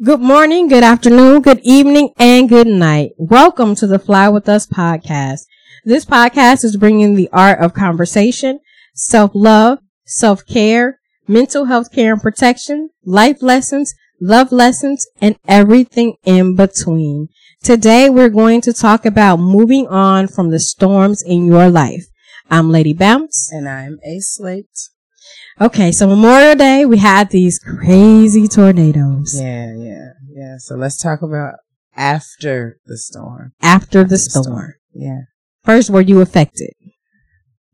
Good morning, good afternoon, good evening, and good night. Welcome to the Fly With Us podcast. This podcast is bringing the art of conversation, self-love, self-care, mental health care and protection, life lessons, love lessons, and everything in between. Today we're going to talk about moving on from the storms in your life. I'm Lady Bounce. And I'm A Slate. Okay, so Memorial Day, we had these crazy tornadoes. Yeah, yeah, yeah. So let's talk about after the storm. After, after the, storm. storm. Yeah. First, were you affected?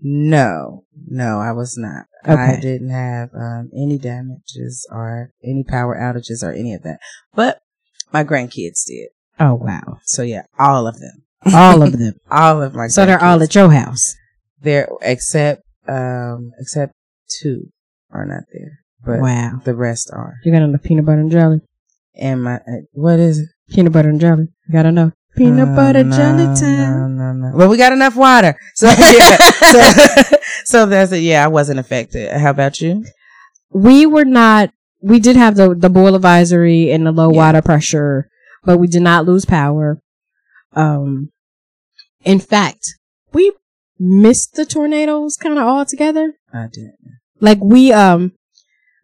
No, no, I was not. Okay. I didn't have um, any damages or any power outages or any of that. But my grandkids did. Oh, wow. So yeah, all of them. All of them. all of my So they're all at your house. They're, except, um, except two are not there. But wow. the rest are. You got enough peanut butter and jelly? And my, uh, what is it? Peanut butter and jelly. You gotta know. Peanut uh, butter no, jelly time. No, no, no. Well, we got enough water. So, yeah. so, so that's it. Yeah, I wasn't affected. How about you? We were not, we did have the, the boil advisory and the low yeah. water pressure, but we did not lose power. Um, in fact, we missed the tornadoes kind of all together. I did. Like we um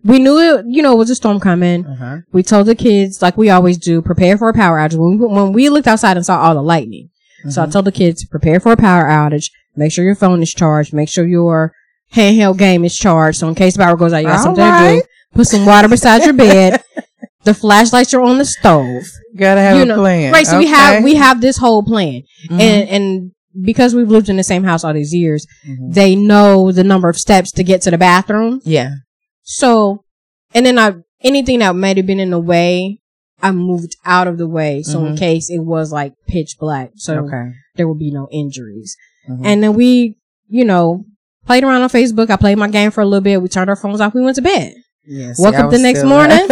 we knew it, you know, it was a storm coming. Uh-huh. We told the kids, like we always do, prepare for a power outage. When we, when we looked outside and saw all the lightning, so I mm-hmm. told the kids, prepare for a power outage. Make sure your phone is charged. Make sure your handheld game is charged. So in case power goes out, you got all something right. to do. Put some water beside your bed. The flashlights are on the stove. Gotta have you know, a plan, right? So okay. we have we have this whole plan, mm-hmm. and and because we've lived in the same house all these years, mm-hmm. they know the number of steps to get to the bathroom. Yeah. So, and then I, anything that might have been in the way, I moved out of the way. So mm-hmm. in case it was like pitch black, so okay. there would be no injuries. Mm-hmm. And then we, you know, played around on Facebook. I played my game for a little bit. We turned our phones off. We went to bed. Yes. Woke up the next morning.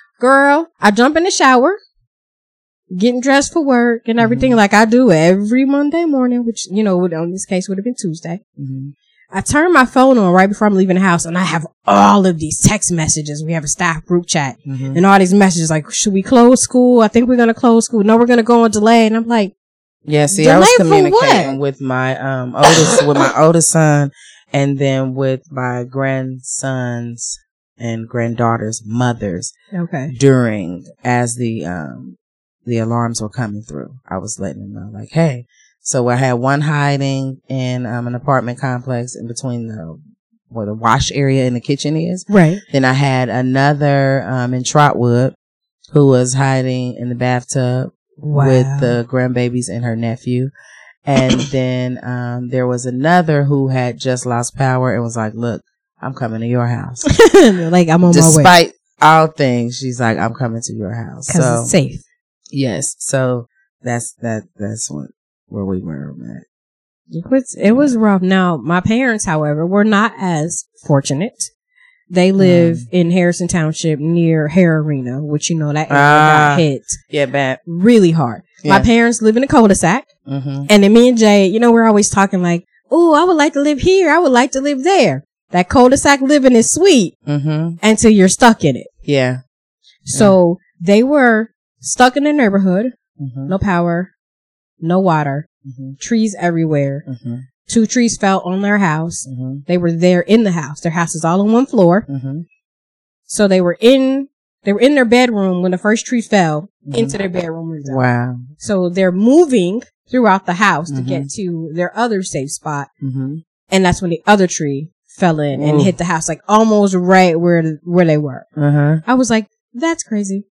Girl, I jump in the shower getting dressed for work and everything mm-hmm. like I do every Monday morning, which, you know, would, on this case would have been Tuesday. Mm-hmm. I turn my phone on right before I'm leaving the house and I have all of these text messages. We have a staff group chat mm-hmm. and all these messages like, should we close school? I think we're going to close school. No, we're going to go on delay. And I'm like, yeah, see, I was communicating with my, um, oldest, with my oldest son and then with my grandsons and granddaughters' mothers. Okay. During, as the, um, the alarms were coming through. I was letting them know, like, hey. So I had one hiding in um, an apartment complex in between the where the wash area and the kitchen is. Right. Then I had another um, in Trotwood who was hiding in the bathtub wow. with the grandbabies and her nephew. And then um, there was another who had just lost power and was like, "Look, I'm coming to your house." like I'm on Despite my way. Despite all things, she's like, "I'm coming to your house." So it's safe. Yes. So that's that. That's what where we were at. It was it was rough. Now my parents, however, were not as fortunate. They live mm. in Harrison Township near Hara Arena, which you know that area got ah. hit. Yeah, bad. Really hard. Yeah. My parents live in a cul-de-sac, mm-hmm. and then me and Jay, you know, we're always talking like, "Oh, I would like to live here. I would like to live there." That cul-de-sac living is sweet mm-hmm. until you're stuck in it. Yeah. So yeah. they were stuck in their neighborhood, mm-hmm. no power, no water, mm-hmm. trees everywhere. Mm-hmm. Two trees fell on their house. Mm-hmm. They were there in the house. Their house is all on one floor. Mm-hmm. So they were in, they were in their bedroom when the first tree fell mm-hmm. into their bedroom. Wow. So they're moving throughout the house to get to their other safe spot. And that's when the other tree fell in and hit the house, like almost right where, where they were. Uh-huh. I was like, that's crazy.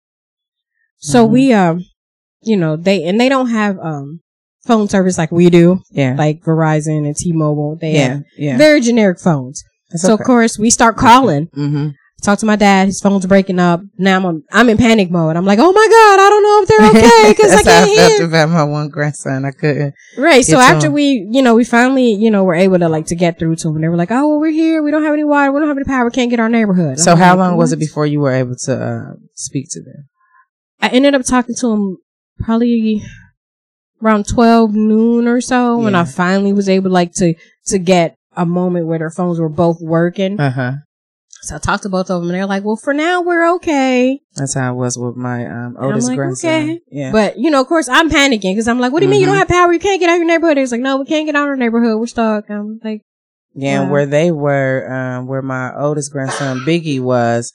So mm-hmm. we, um, you know, they, and they don't have, um, phone service like we do. Yeah. Like Verizon and T-Mobile. They yeah, have yeah. very generic phones. That's so okay. of course we start calling. Mm-hmm. Talk to my dad. His phone's breaking up. Now I'm on, I'm in panic mode. I'm like, oh my god, I don't know if they're okay because I can't I hear. about my one grandson. I couldn't. Right. So after we, you know, we finally, you know, were able to like to get through to them. They were like, oh, well, we're here. We don't have any water. We don't have any power. We can't get our neighborhood. So how like, long what? was it before you were able to uh, speak to them? I ended up talking to him probably around 12 noon or so yeah. when I finally was able like to, to get a moment where their phones were both working. Uh huh. So I talked to both of them and they're like, well, for now we're okay. That's how it was with my um, oldest like, grandson. Okay. Yeah. But, you know, of course I'm panicking because I'm like, what do you mm-hmm. mean you don't mm-hmm. have power? You can't get out of your neighborhood. He's like, no, we can't get out of our neighborhood. We're stuck. I'm like, yeah. And where they were, um, where my oldest grandson Biggie was,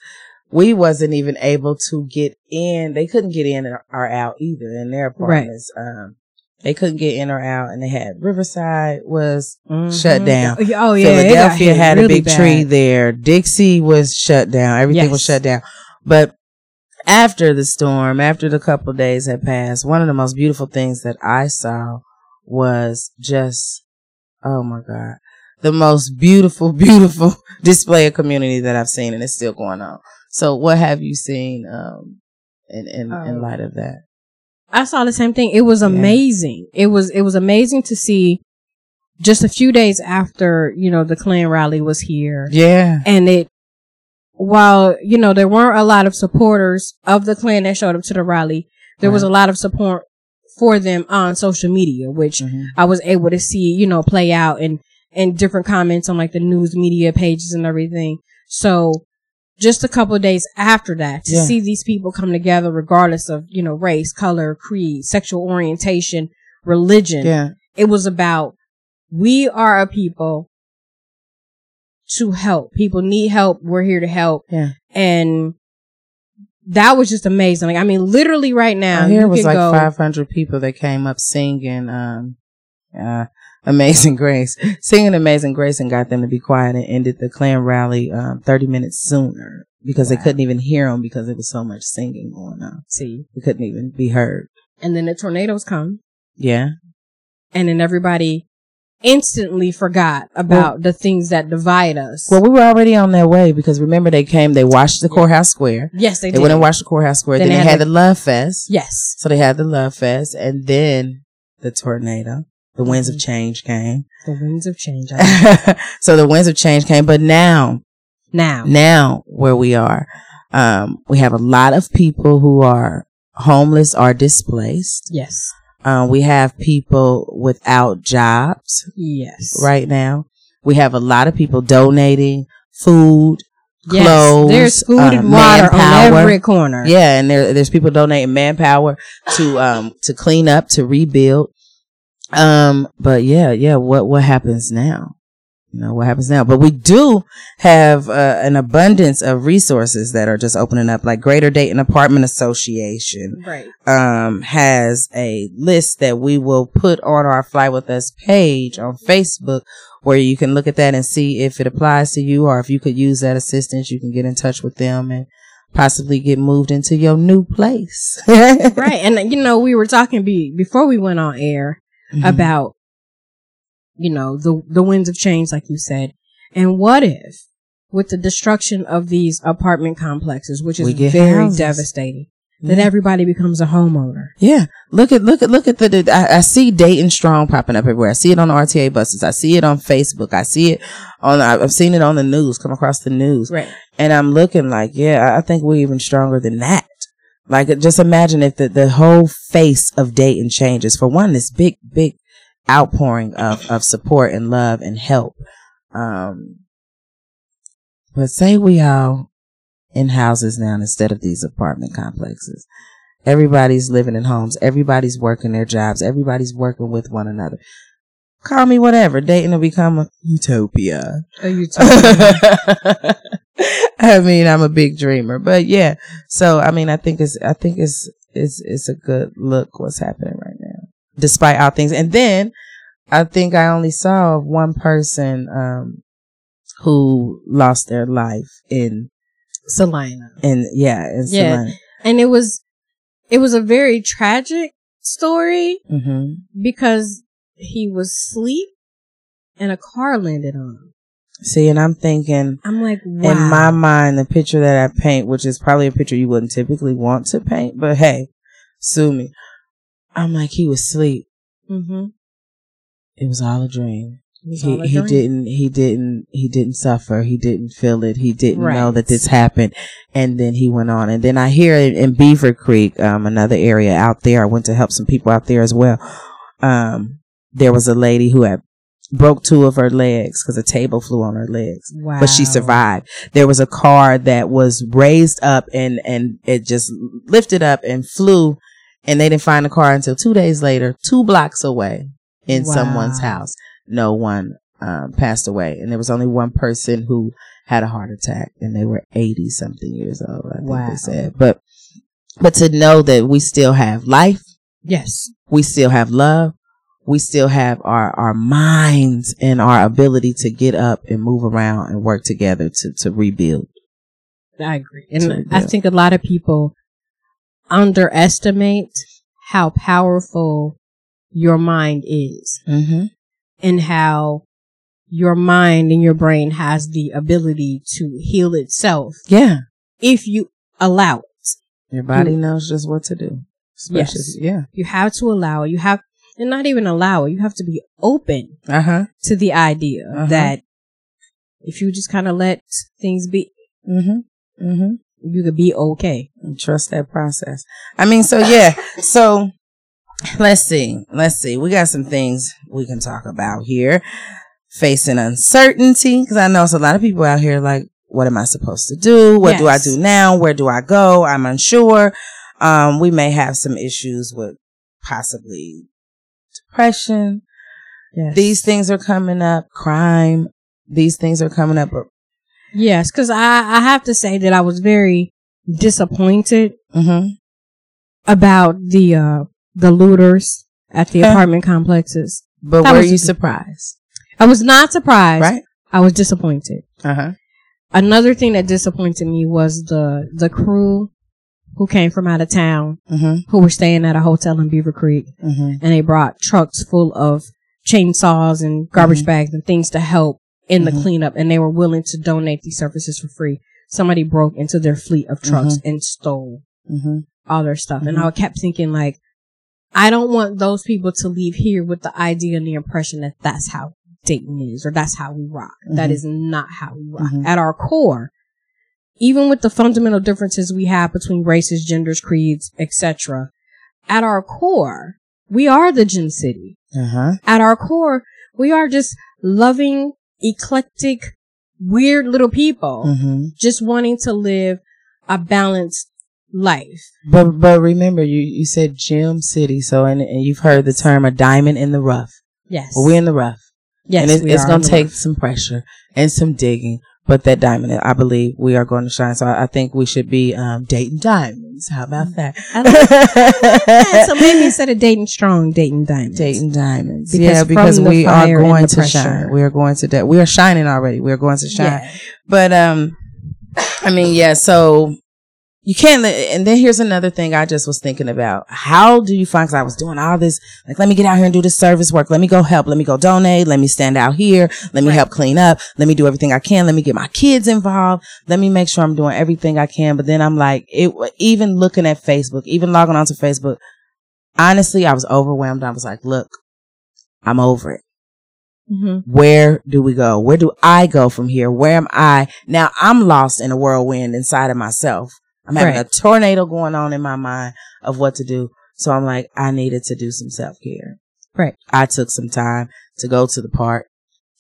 we wasn't even able to get in. They couldn't get in or out either in their apartments. Right. Um, they couldn't get in or out and they had Riverside was mm-hmm. shut down. Oh yeah. Philadelphia had really a big bad. tree there. Dixie was shut down. Everything yes. was shut down. But after the storm, after the couple days had passed, one of the most beautiful things that I saw was just, oh my God, the most beautiful, beautiful display of community that I've seen and it's still going on. So what have you seen, um, in, in, um, in light of that? I saw the same thing. It was amazing. Yeah. It was, it was amazing to see just a few days after, you know, the Klan rally was here. Yeah. And it, while, you know, there weren't a lot of supporters of the Klan that showed up to the rally, there right. was a lot of support for them on social media, which mm-hmm. I was able to see, you know, play out and, and different comments on like the news media pages and everything. So just a couple days after that to yeah. see these people come together regardless of, you know, race, color, creed, sexual orientation, religion. Yeah. It was about we are a people to help. People need help. We're here to help. Yeah. And that was just amazing. Like, I mean, literally right now. Here was like go, 500 people that came up singing, um, uh, Amazing Grace, singing Amazing Grace and got them to be quiet and ended the Klan rally um, 30 minutes sooner because wow. they couldn't even hear them because there was so much singing going on. See, they couldn't even be heard. And then the tornadoes come. Yeah. And then everybody instantly forgot about well, the things that divide us. Well, we were already on their way because remember they came, they washed the yeah. courthouse square. Yes, they, did. they did. went and washed the courthouse square. Then, then they, they, had, the, the Love Fest. Yes. So they had the Love Fest and then the tornado. The winds of mm-hmm. change came. The winds of change. so the winds of change came, but now, now, now where we are, um, we have a lot of people who are homeless or displaced. Yes. Um, we have people without jobs. Yes. Right now, we have a lot of people donating food, Yes, clothes. There's food uh, and water manpower. on every corner. Yeah, and there, there's people donating manpower to um to clean up, to rebuild. Um, but yeah, yeah, what, what happens now? You know, what happens now? But we do have uh, an abundance of resources that are just opening up, like Greater Dayton Apartment Association. Right. Um, has a list that we will put on our Fly With Us page on Facebook where you can look at that and see if it applies to you or if you could use that assistance, you can get in touch with them and possibly get moved into your new place. right. And, you know, we were talking be- before we went on air mm-hmm. about, you know, the, the winds of change, like you said. And what if with the destruction of these apartment complexes, which is very houses. devastating, yeah. that everybody becomes a homeowner. Yeah. Look at, look at, look at the, the I, I, see Dayton Strong popping up everywhere. I see it on the RTA buses. I see it on Facebook. I see it on, I've seen it on the news, come across the news. Right. And I'm looking like, yeah, I think we're even stronger than that. Like, just imagine if the, the whole face of Dayton changes. For one, this big, big outpouring of, of support and love and help. Um, but say we all in houses now instead of these apartment complexes. Everybody's living in homes. Everybody's working their jobs. Everybody's working with one another. Call me whatever. Dayton will become a utopia. A utopia. I mean, I'm a big dreamer, but yeah. So, I mean, I think it's, I think it's, it's, it's a good look what's happening right now, despite all things. And then I think I only saw one person, um, who lost their life in Celina. And yeah, in yeah. Celina. And it was, it was a very tragic story mm-hmm. because he was asleep and a car landed on him. See, and I'm thinking, I'm like, wow. in my mind, the picture that I paint, which is probably a picture you wouldn't typically want to paint, but hey, sue me. I'm like, he was asleep. Mm-hmm. It was all a dream. He, he didn't, he didn't, he didn't suffer. He didn't feel it. He didn't right. know that this happened. And then he went on. And then I hear in, in Beavercreek, um, another area out there, I went to help some people out there as well. Um, there was a lady who had broke two of her legs because a table flew on her legs. Wow. But she survived. There was a car that was raised up and, and it just lifted up and flew and they didn't find the car until two days later, two blocks away in wow. someone's house. No one um, passed away, and there was only one person who had a heart attack, and they were eighty something years old. I think wow. they said, but but to know that we still have life, yes, we still have love, we still have our our minds and our ability to get up and move around and work together to to rebuild. I agree, and I think a lot of people underestimate how powerful your mind is mm-hmm. and how your mind and your brain has the ability to heal itself. Yeah. If you allow it. Your body you, knows just what to do. Especially, yes. Yeah. You have to allow it. You have, and not even allow it. You have to be open uh-huh. to the idea uh-huh. that if you just kind of let things be, mm-hmm. Mm-hmm you could be okay. And trust that process. I mean, so yeah. so let's see. Let's see. We got some things we can talk about here. Facing uncertainty. Cause I know it's a lot of people out here like, what am I supposed to do? What yes. do I do now? Where do I go? I'm unsure. Um, we may have some issues with possibly depression. Yes. These things are coming up. Crime. These things are coming up. Yes, because I, I have to say that I was very disappointed mm-hmm. about the uh, the looters at the apartment complexes. But that were you surprised? I was not surprised. Right. I was disappointed. Uh huh. Another thing that disappointed me was the the crew who came from out of town, mm-hmm. who were staying at a hotel in Beavercreek, mm-hmm. and they brought trucks full of chainsaws and garbage mm-hmm. bags and things to help in mm-hmm. the cleanup and they were willing to donate these services for free. Somebody broke into their fleet of trucks mm-hmm. and stole mm-hmm. all their stuff. And mm-hmm. I kept thinking like, I don't want those people to leave here with the idea and the impression that that's how Dayton is or that's how we rock. That mm-hmm. is not how we rock. Mm-hmm. At our core, even with the fundamental differences we have between races, genders, creeds, etc., at our core, we are the Gem City. Uh-huh. At our core, we are just loving, eclectic, weird little people mm-hmm. just wanting to live a balanced life. But but remember, you you said Gem City, so and, and you've heard the term a diamond in the rough. Yes, well, we're in the rough. Yes, and it, it's going to take rough. some pressure and some digging. But that diamond, I believe we are going to shine. So I, I think we should be um, Dayton diamonds. How about that? Like so maybe instead of Dayton strong, Dayton diamonds. Dayton diamonds. Because yeah, because we are going to shine. We are going to. De- we are shining already. We are going to shine. Yeah. But um, I mean, yeah. So you can't and then here's another thing i just was thinking about how do you find because i was doing all this like let me get out here and do this service work let me go help let me go donate let me stand out here let me right. help clean up let me do everything i can let me get my kids involved let me make sure i'm doing everything i can but then i'm like it even looking at facebook even logging onto facebook honestly i was overwhelmed i was like look i'm over it Mm-hmm. Where do we go? Where do I go from here? Where am I? Now I'm lost in a whirlwind inside of myself. I'm having right. a tornado going on in my mind of what to do. So I'm like, I needed to do some self care. Right. I took some time to go to the park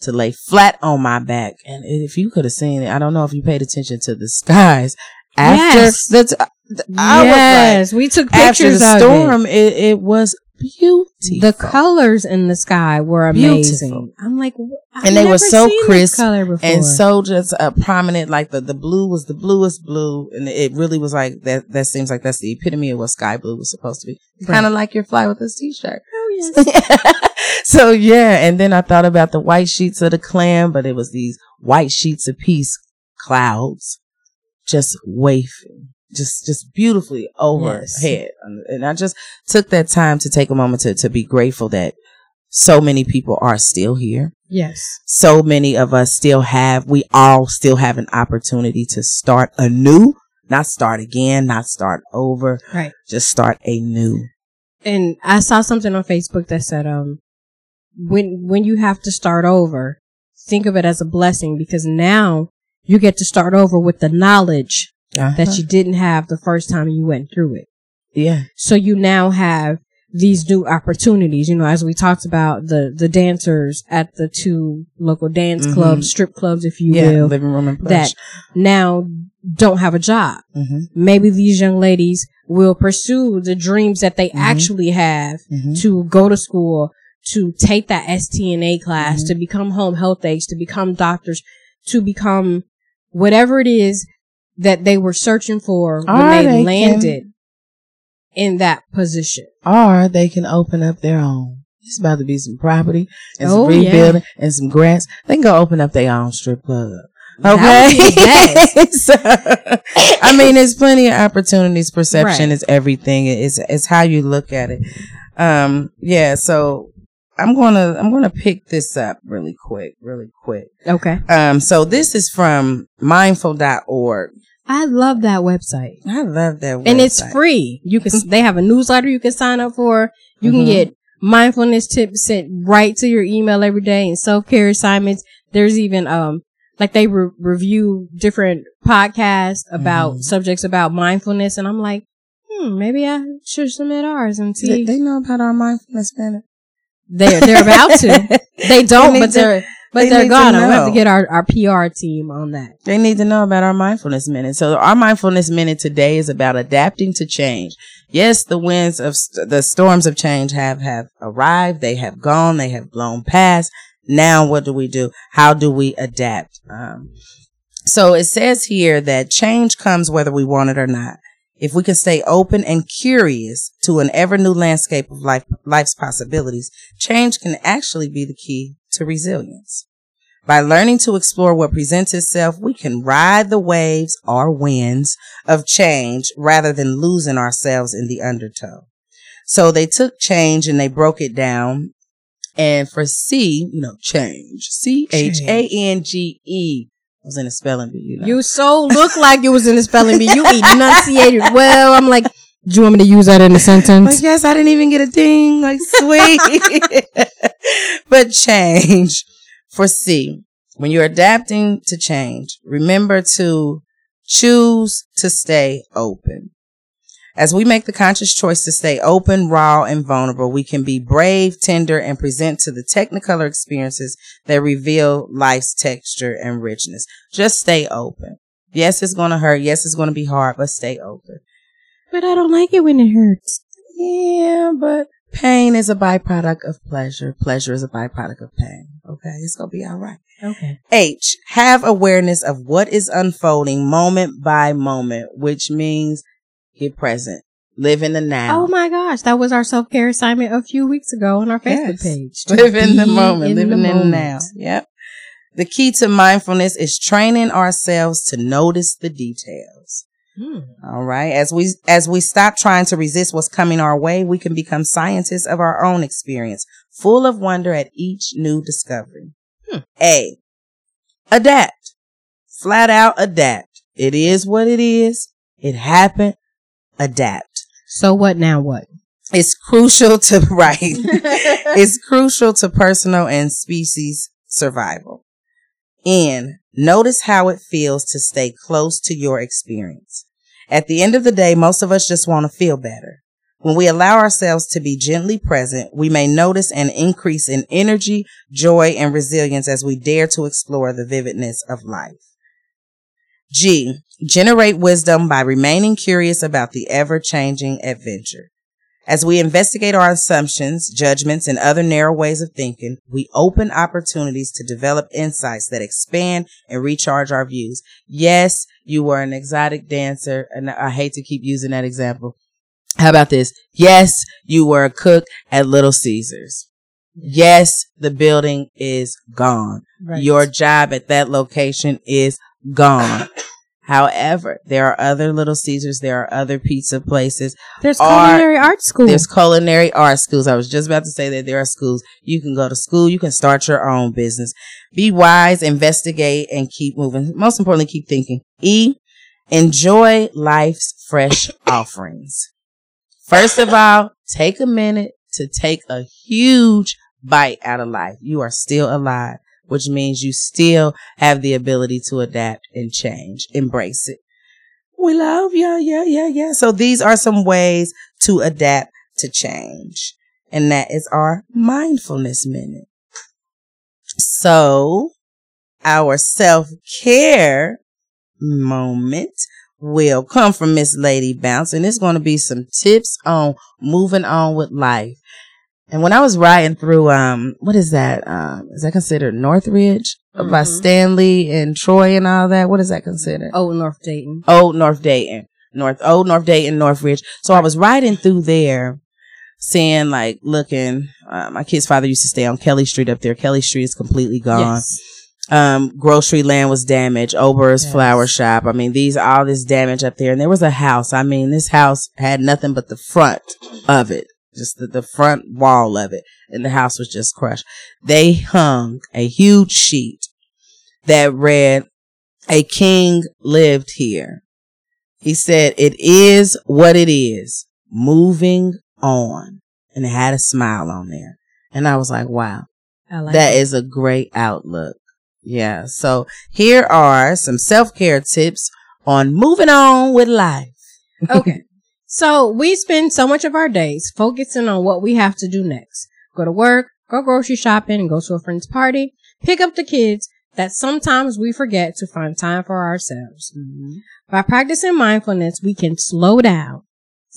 to lay flat on my back. And if you could have seen it, I don't know if you paid attention to the skies after yes. the, t- I yes, like, we took pictures after the storm. It. It, it was beautiful. The colors in the sky were amazing. Beautiful. I'm like, I've and they were so crisp and so just uh, prominent. Like the the blue was the bluest blue, and it really was like that. That seems like that's the epitome of what sky blue was supposed to be. Right. Kind of like your fly with this t-shirt. Oh yes. so yeah, and then I thought about the white sheets of the Klan, but it was these white sheets of peace clouds just wafting just just beautifully overhead yes. and i just took that time to take a moment to, to be grateful that so many people are still here yes so many of us still have we all still have an opportunity to start anew not start again not start over right just start a new and i saw something on facebook that said um when when you have to start over think of it as a blessing because now you get to start over with the knowledge uh-huh. that you didn't have the first time you went through it. Yeah. So you now have these new opportunities. You know, as we talked about the the dancers at the two local dance Mhm. clubs, strip clubs, if you yeah, will, living room and push. that now don't have a job. hmm Maybe these young ladies will pursue the dreams that they Mhm. actually have hmm to go to school, to take that STNA class, Mhm. to become home health aides, to become doctors, to become whatever it is that they were searching for when they, they landed in that position. Or they can open up their own. It's about to be some property and some Oh, yeah. rebuilding and some grants. They can go open up their own strip club. Okay. So, I mean, there's plenty of opportunities. Perception Right. is everything. It's, it's how you look at it. Um, yeah. So I'm going to, I'm going to pick this up really quick, really quick. Okay. Um, so this is from mindful.org. I love that website. I love that. Website. And it's free. You can, they have a newsletter you can sign up for. You can Mhm. get mindfulness tips sent right to your email every day and self-care assignments. There's even, um, like they re- review different podcasts about Mhm. subjects about mindfulness. And I'm like, hmm, maybe I should submit ours and They, see. they know about our mindfulness minute. They're, they're about to. They don't, need but they're, but they to gonna. We have to get our, our PR team on that. They need to know about our mindfulness minute. So our mindfulness minute today is about adapting to change. Yes, the winds of st- the storms of change have, have arrived. They have gone. They have blown past. Now what do we do? How do we adapt? Um, so it says here that change comes whether we want it or not. If we can stay open and curious to an ever new landscape of life, life's possibilities, change can actually be the key to resilience. By learning to explore what presents itself, we can ride the waves or winds of change rather than losing ourselves in the undertow. So they took change and they broke it down. And for C, you know, change, C H A N G E. I was in a spelling bee, you know. You so look like you was in a spelling bee. You enunciated well. I'm like, do you want me to use that in a Like, sentence? yes, I didn't even get a ding. Like, sweet. but change for C. When you're adapting to change, remember to choose to stay open. As we make the conscious choice to stay open, raw, and vulnerable, we can be brave, tender, and present to the technicolor experiences that reveal life's texture and richness. Just stay open. Yes, it's going to hurt. Yes, it's going to be hard, but stay open. But I don't like it when it hurts. Yeah, but pain is a byproduct of pleasure. Pleasure is a byproduct of pain. Okay, it's gonna be all right. Okay. H, have awareness of what is unfolding moment by moment, which means get present, live in the now. Oh my gosh, that was our self care assignment a few weeks ago on our Facebook Yes. page. Live in the moment, living in the now. Yep. The key to mindfulness is training ourselves to notice the details. Hmm. All right. As we, as we stop trying to resist what's coming our way, we can become scientists of our own experience, full of wonder at each new discovery. Hmm. A, adapt. Flat out adapt. It is what it is. It happened. Adapt. So what now? What? It's crucial to, right. it's crucial to personal and species survival. And notice how it feels to stay close to your experience. At the end of the day, most of us just want to feel better. When we allow ourselves to be gently present, we may notice an increase in energy, joy, and resilience as we dare to explore the vividness of life. G, generate wisdom by remaining curious about the ever changing adventure. As we investigate our assumptions, judgments, and other narrow ways of thinking, we open opportunities to develop insights that expand and recharge our views. Yes, you were an exotic dancer, and I hate to keep using that example. How about this? Yes, you were a cook at Little Caesars. Yes, the building is gone. Right. Your job at that location is gone. However, there are other Little Caesars. There are other pizza places. There's Art- culinary art school. There's culinary art schools. I was just about to say that there are schools. You can go to school. You can start your own business. Be wise, investigate, and keep moving. Most importantly, keep thinking. E, enjoy life's fresh offerings. First of all, take a minute to take a huge bite out of life. You are still alive, which means you still have the ability to adapt and change. Embrace it. We love you. Yeah, yeah, yeah. So these are some ways to adapt to change. And that is our mindfulness minute. So our self care moment will come from Miss Lady Bounce and it's going to be some tips on moving on with life. And when I was riding through, um, what is that? Um, is that considered Northridge mm-hmm. by Stanley and Troy and all that? What is that considered? Old North Dayton. Old North Dayton. North, Old North Dayton, Northridge. So I was riding through there, seeing like looking, uh, my kid's father used to stay on Kelly Street up there. Kelly Street is completely gone. Yes. Um, grocery land was damaged. Ober's yes. flower shop. I mean, these, all this damage up there. And there was a house. I mean, this house had nothing but the front of it just the, the front wall of it, and the house was just crushed. They hung a huge sheet that read, a king lived here. He said, it is what it is, moving on. And it had a smile on there. And I was like, wow, like that it. is a great outlook. Yeah. So here are some self care tips on moving on with life. Okay. So we spend so much of our days focusing on what we have to do next. Go to work, go grocery shopping, go to a friend's party, pick up the kids that sometimes we forget to find time for ourselves. Mm-hmm. By practicing mindfulness, we can slow down,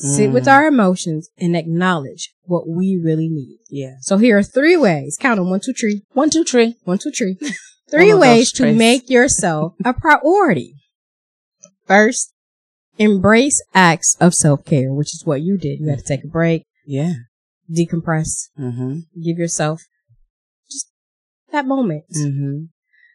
mm. sit with mm. our emotions and acknowledge what we really need. Yeah. So here are three ways. Count them. One, two, three. One, two, three. One, two, three. three ways to make yourself a priority. First, embrace acts of self care, which is what you did. You had to take a break. Yeah. Decompress. Mm-hmm. Give yourself just that moment. Mm-hmm.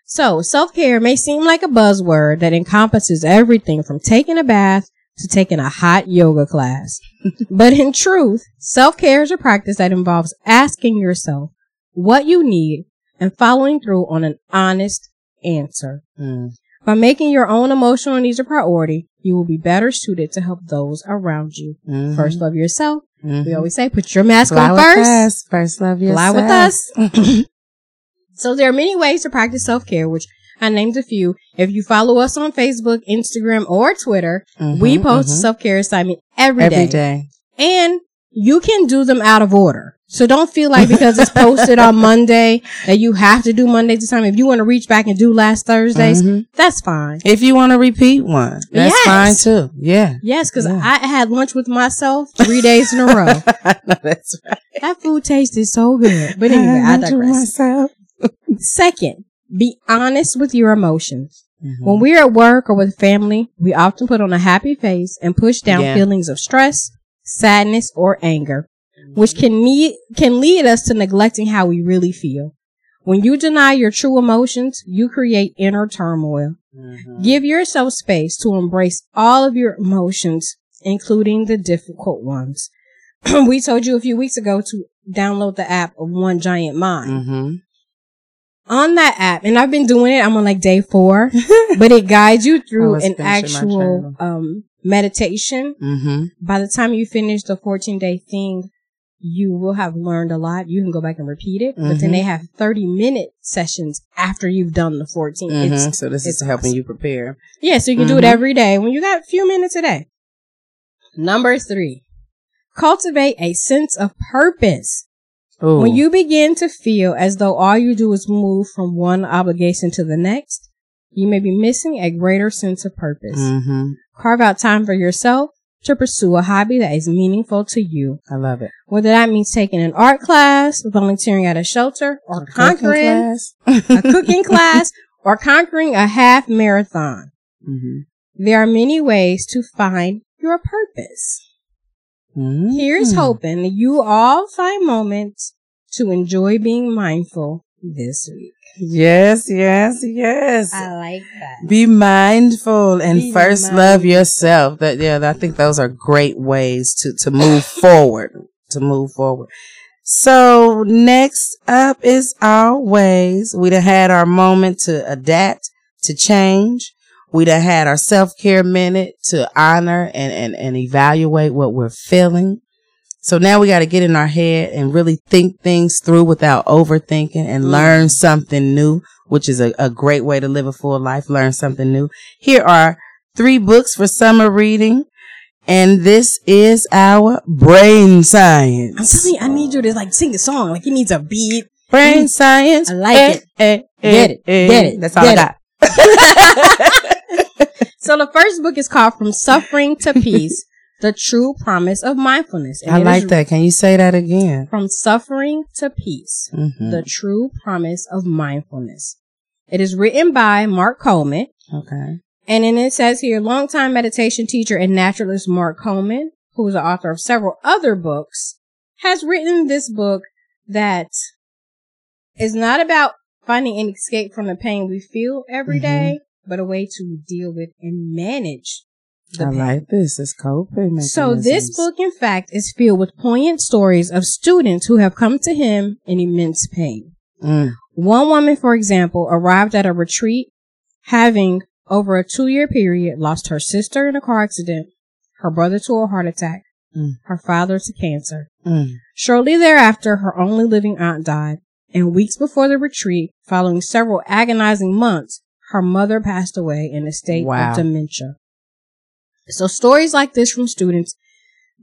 So self care may seem like a buzzword that encompasses everything from taking a bath to taking a hot yoga class. but in truth, self care is a practice that involves asking yourself what you need and following through on an honest answer. Mm. By making your own emotional needs a priority, you will be better suited to help those around you. Mm-hmm. First, love yourself. Mm-hmm. We always say, put your mask Fly on first. Us. First, love yourself. Fly with us. so there are many ways to practice self-care, which I named a few. If you follow us on Facebook, Instagram, or Twitter, mm-hmm, we post mm-hmm. self-care assignment every day. Every day. And you can do them out of order. So don't feel like because it's posted on Monday that you have to do Monday to time. If you want to reach back and do last Thursdays, mm-hmm. that's fine. If you want to repeat one, that's yes. fine too. Yeah. Yes, because yeah. I had lunch with myself three days in a row. that's right. That food tasted so good. But anyway, I, I digress. Second, be honest with your emotions. Mm-hmm. When we're at work or with family, we often put on a happy face and push down yeah. feelings of stress, sadness, or anger which can lead, can lead us to neglecting how we really feel. When you deny your true emotions, you create inner turmoil. Mm-hmm. Give yourself space to embrace all of your emotions, including the difficult ones. we told you a few weeks ago to download the app of One Giant Mind. Mm-hmm. On that app, and I've been doing it, I'm on like day four, but it guides you through an actual um, meditation. Mm-hmm. By the time you finish the 14 day thing, you will have learned a lot. You can go back and repeat it, mm-hmm. but then they mm-hmm. have 30 minute sessions after you've done the 14. Mm-hmm. so this is helping you prepare. Yeah. So you can mm-hmm. do it mm-hmm. every day when you got a few minutes a day. Number three, cultivate a sense of purpose. Ooh. When you begin to feel as though all you do is move from one obligation to the next, you may be missing a greater sense of purpose. Mm-hmm. Carve out time for yourself to pursue a hobby that is meaningful to you. I love it. Whether that means taking an art class, volunteering at a shelter, or a conquering a cooking class, or conquering a half marathon. Mm-hmm. There are many ways to find your purpose. Mm-hmm. Here's hoping that you all find moments to enjoy being mindful this week. Yes, yes, yes. I like that. Be mindful and Be first mindful. love yourself. That yeah, I think those are great ways to to move forward. To move forward. So next up is always we'd have had our moment to adapt, to change. We'd have had our self care minute to honor and, and, and evaluate what we're feeling. So now we got to get in our head and really think things through without overthinking and mm. learn something new, which is a, a great way to live a full life. Learn something new. Here are three books for summer reading. And this is our brain science. I'm telling you, I need you to like sing a song. Like he needs a beat. Brain science. I like it. Eh, eh, Get it. eh. Get it. That's all Get I got. So the first book is called From Suffering to Peace: The True Promise of Mindfulness. And I like that. Can you say that again? From Suffering to Peace: Mhm. The True Promise of Mindfulness. It is written by Mark Coleman. Okay. And then it says here, longtime meditation teacher and naturalist Mark Coleman, who is the author of several other books, has written this book that is not about finding an escape from the pain we feel every Mhm. day, but a way to deal with and manage I pain. like this. It's coping. So this book, in fact, is filled with poignant stories of students who have come to him in immense pain. Mm. One woman, for example, arrived at a retreat having over a two year period lost her sister in a car accident, her brother to a heart attack, Mm. her father to cancer. Mm. Shortly thereafter, her only living aunt died, and weeks before the retreat, following several agonizing months, her mother passed away in a state Wow. of dementia. So stories like this from students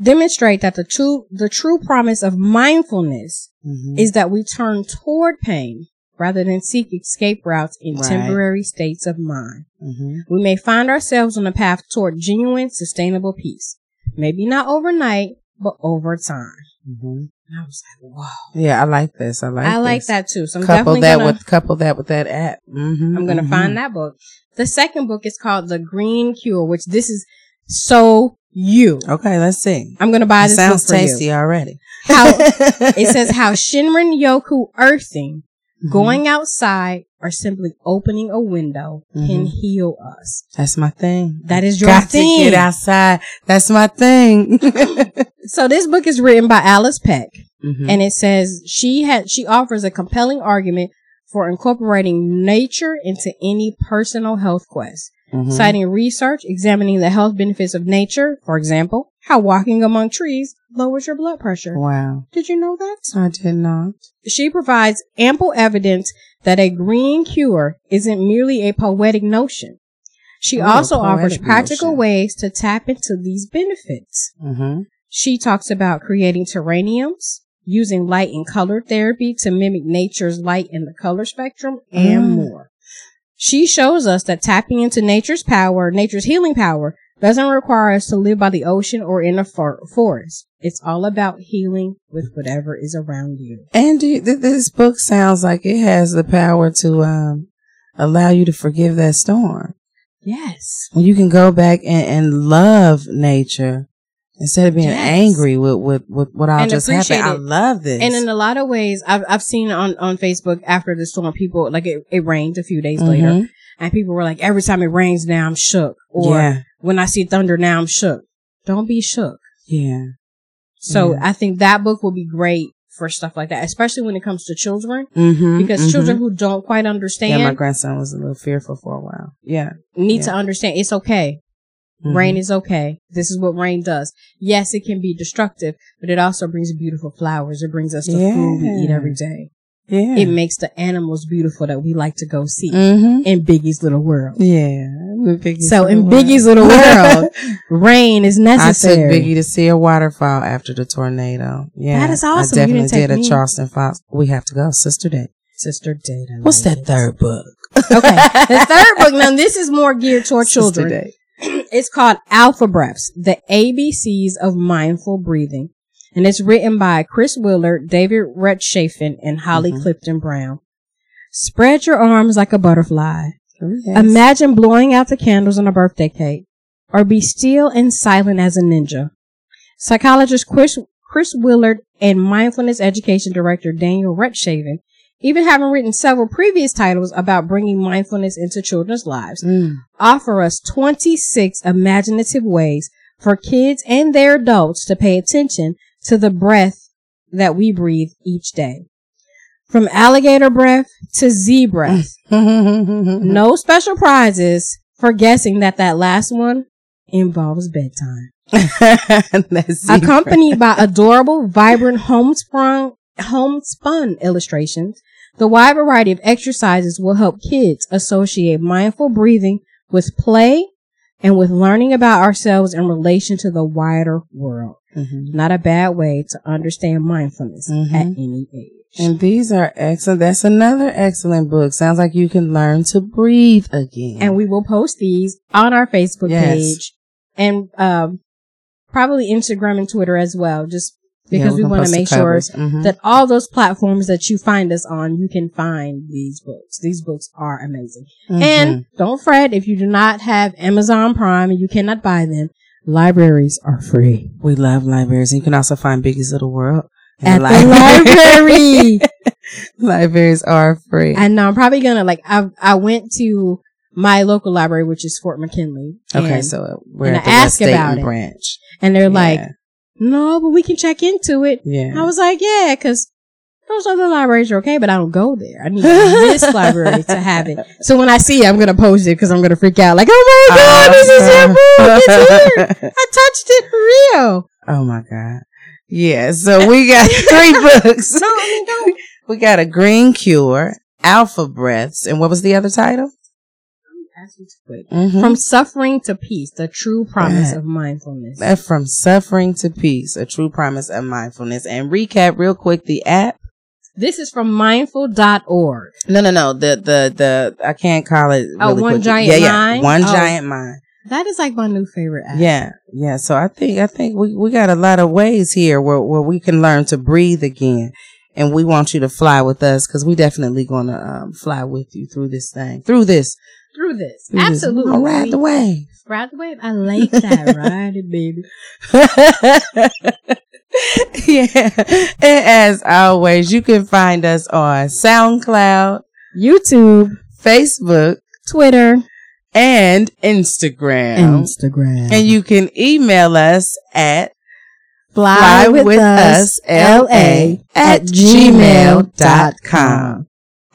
demonstrate that the true, the true promise of mindfulness Mhm. is that we turn toward pain rather than seek escape routes in Right. temporary states of mind. Mhm. We may find ourselves on a path toward genuine, sustainable peace. Maybe not overnight, but over time. Mhm. And I was like, wow. Yeah, I like this. I like. I like that too. So I'm couple that gonna, with couple that with that app. Mm-hmm, I'm gonna find that book. The second book is called The Green Cure, which this is so you. Okay, let's see. I'm gonna buy It this sounds book for tasty you. already. How it says how Shinrin Yoku earthing, Mhm. going outside, or simply opening a window can Mhm. heal us. That's my thing. That is your Got thing. get outside. That's my thing. So this book is written by Alice Peck. Mhm. and it says she had she offers a compelling argument for incorporating nature into any personal health quest, Mhm. citing research examining the health benefits of nature. For example, how walking among trees lowers your blood pressure. Wow, Did you know that? I did not. She provides ample evidence that a green cure isn't merely a poetic notion. She Ooh, also offers practical notion. ways to tap into these benefits. Mm-hmm. She talks about creating terrariums, using light and color therapy to mimic nature's light in the color spectrum, and Mm. more. She shows us that tapping into nature's power, nature's healing power, doesn't require us to live by the ocean or in a for- forest. It's all about healing with whatever is around you. And you, th- this book sounds like it has the power to um, allow you to forgive that storm. Yes. When you can go back and, and love nature instead of being Yes. angry with, with, with what all And just happened. appreciate I love this. And in a lot of ways, I've, I've seen on, on Facebook after the storm, people, like it, it rained a few days later, Mhm. and people were like, every time it rains now, I'm shook. Or yeah, when I see thunder now, I'm shook. Don't be shook. yeah. So Yeah. I think that book will be great for stuff like that, especially when it comes to children, Mm-hmm, because children who don't quite understand. Yeah, my grandson was a little fearful for a while. Yeah. need to understand it's okay. Mhm. Rain is okay. This is what rain does. Yes, it can be destructive, but it also brings beautiful flowers. It brings us the food we eat every day. Yeah. It makes the animals beautiful that we like to go see mm-hmm. in Biggie's Little World. Yeah. Biggie's So in Biggie's World. Little World, rain is necessary. I took. Biggie to see a waterfall after the tornado. Yeah. That is awesome. I You definitely didn't take did a me. Charleston Falls. We have to go. Sister Day. Sister did. I What's that third book? Okay. The third book, now this is more geared toward Sister children. Day. It's called Alpha Breaths, the ABCs of mindful breathing. And it's written by Chris Willard, David Rechtschaffen, and Holly Mhm. Clifton Brown. Spread your arms like a butterfly. Oh, yes. Imagine blowing out the candles on a birthday cake. Or be still and silent as a ninja. Psychologist Chris, Chris Willard and mindfulness education director Daniel Retschavin, even having written several previous titles about bringing mindfulness into children's lives, Mm. offer us 26 imaginative ways for kids and their adults to pay attention to the breath that we breathe each day. From alligator breath to Z breath. no special prizes for guessing that that last one involves bedtime. Accompanied by adorable, vibrant homesprung, homespun illustrations, the wide variety of exercises will help kids associate mindful breathing with play, and with learning about ourselves in relation to the wider world. Mm-hmm. Not a bad way to understand mindfulness Mhm. at any age. And these are excellent. That's another excellent book. Sounds like you can learn to breathe again. and we will post these on our Facebook Yes. page and um, probably Instagram and Twitter as well. Just because we're we want to make sure. Mhm. that all those platforms that you find us on, you can find these books. These books are amazing. Mhm. And don't fret if you do not have Amazon Prime and you cannot buy them. Libraries are free we love libraries. And you can also find Biggie's Little World at the library. libraries are free. and I'm probably gonna like I I went to my local library, which is Fort McKinley. okay, so we're and at I the asked West about Dayton it. branch. and they're like, Yeah. No, but we can check into it. Yeah. I was like, yeah, because those other libraries are okay, but I don't go there. I need this library to have it. So when I see it, I'm gonna post it because I'm gonna freak out. Like, oh my oh, god, this is your book! It's here. I touched it for real. Oh my God. Yeah. So we got three books. No, I mean, don't. We got a green cure, alpha breaths, and what was the other title? Mhm. From suffering to peace, the true promise of mindfulness. Uh, from suffering to peace, a true promise of mindfulness. And recap real quick the app. This is from mindful.org. No, no, no. The the the I can't call it. Oh, really One quick. Giant yeah, yeah. Mind? One Oh. giant mind. That is like my new favorite app. Yeah, yeah. So I think I think we we got a lot of ways here where where we can learn to breathe again, and we want you to fly with us because we definitely gonna um, fly with you through this thing, through this. Through this. through this. Absolutely. We gonna ride the wave. Ride the wave. I like that. Ride it, baby. yeah. And as always, you can find us on SoundCloud, YouTube, Facebook, Twitter, and Instagram. Instagram. and you can email us at fly, with us, LA at gmail.com.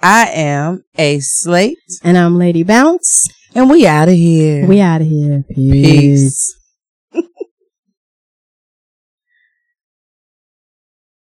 I am a slate And I'm Lady Bounce. and we out of here. We out of here. Peace. Peace.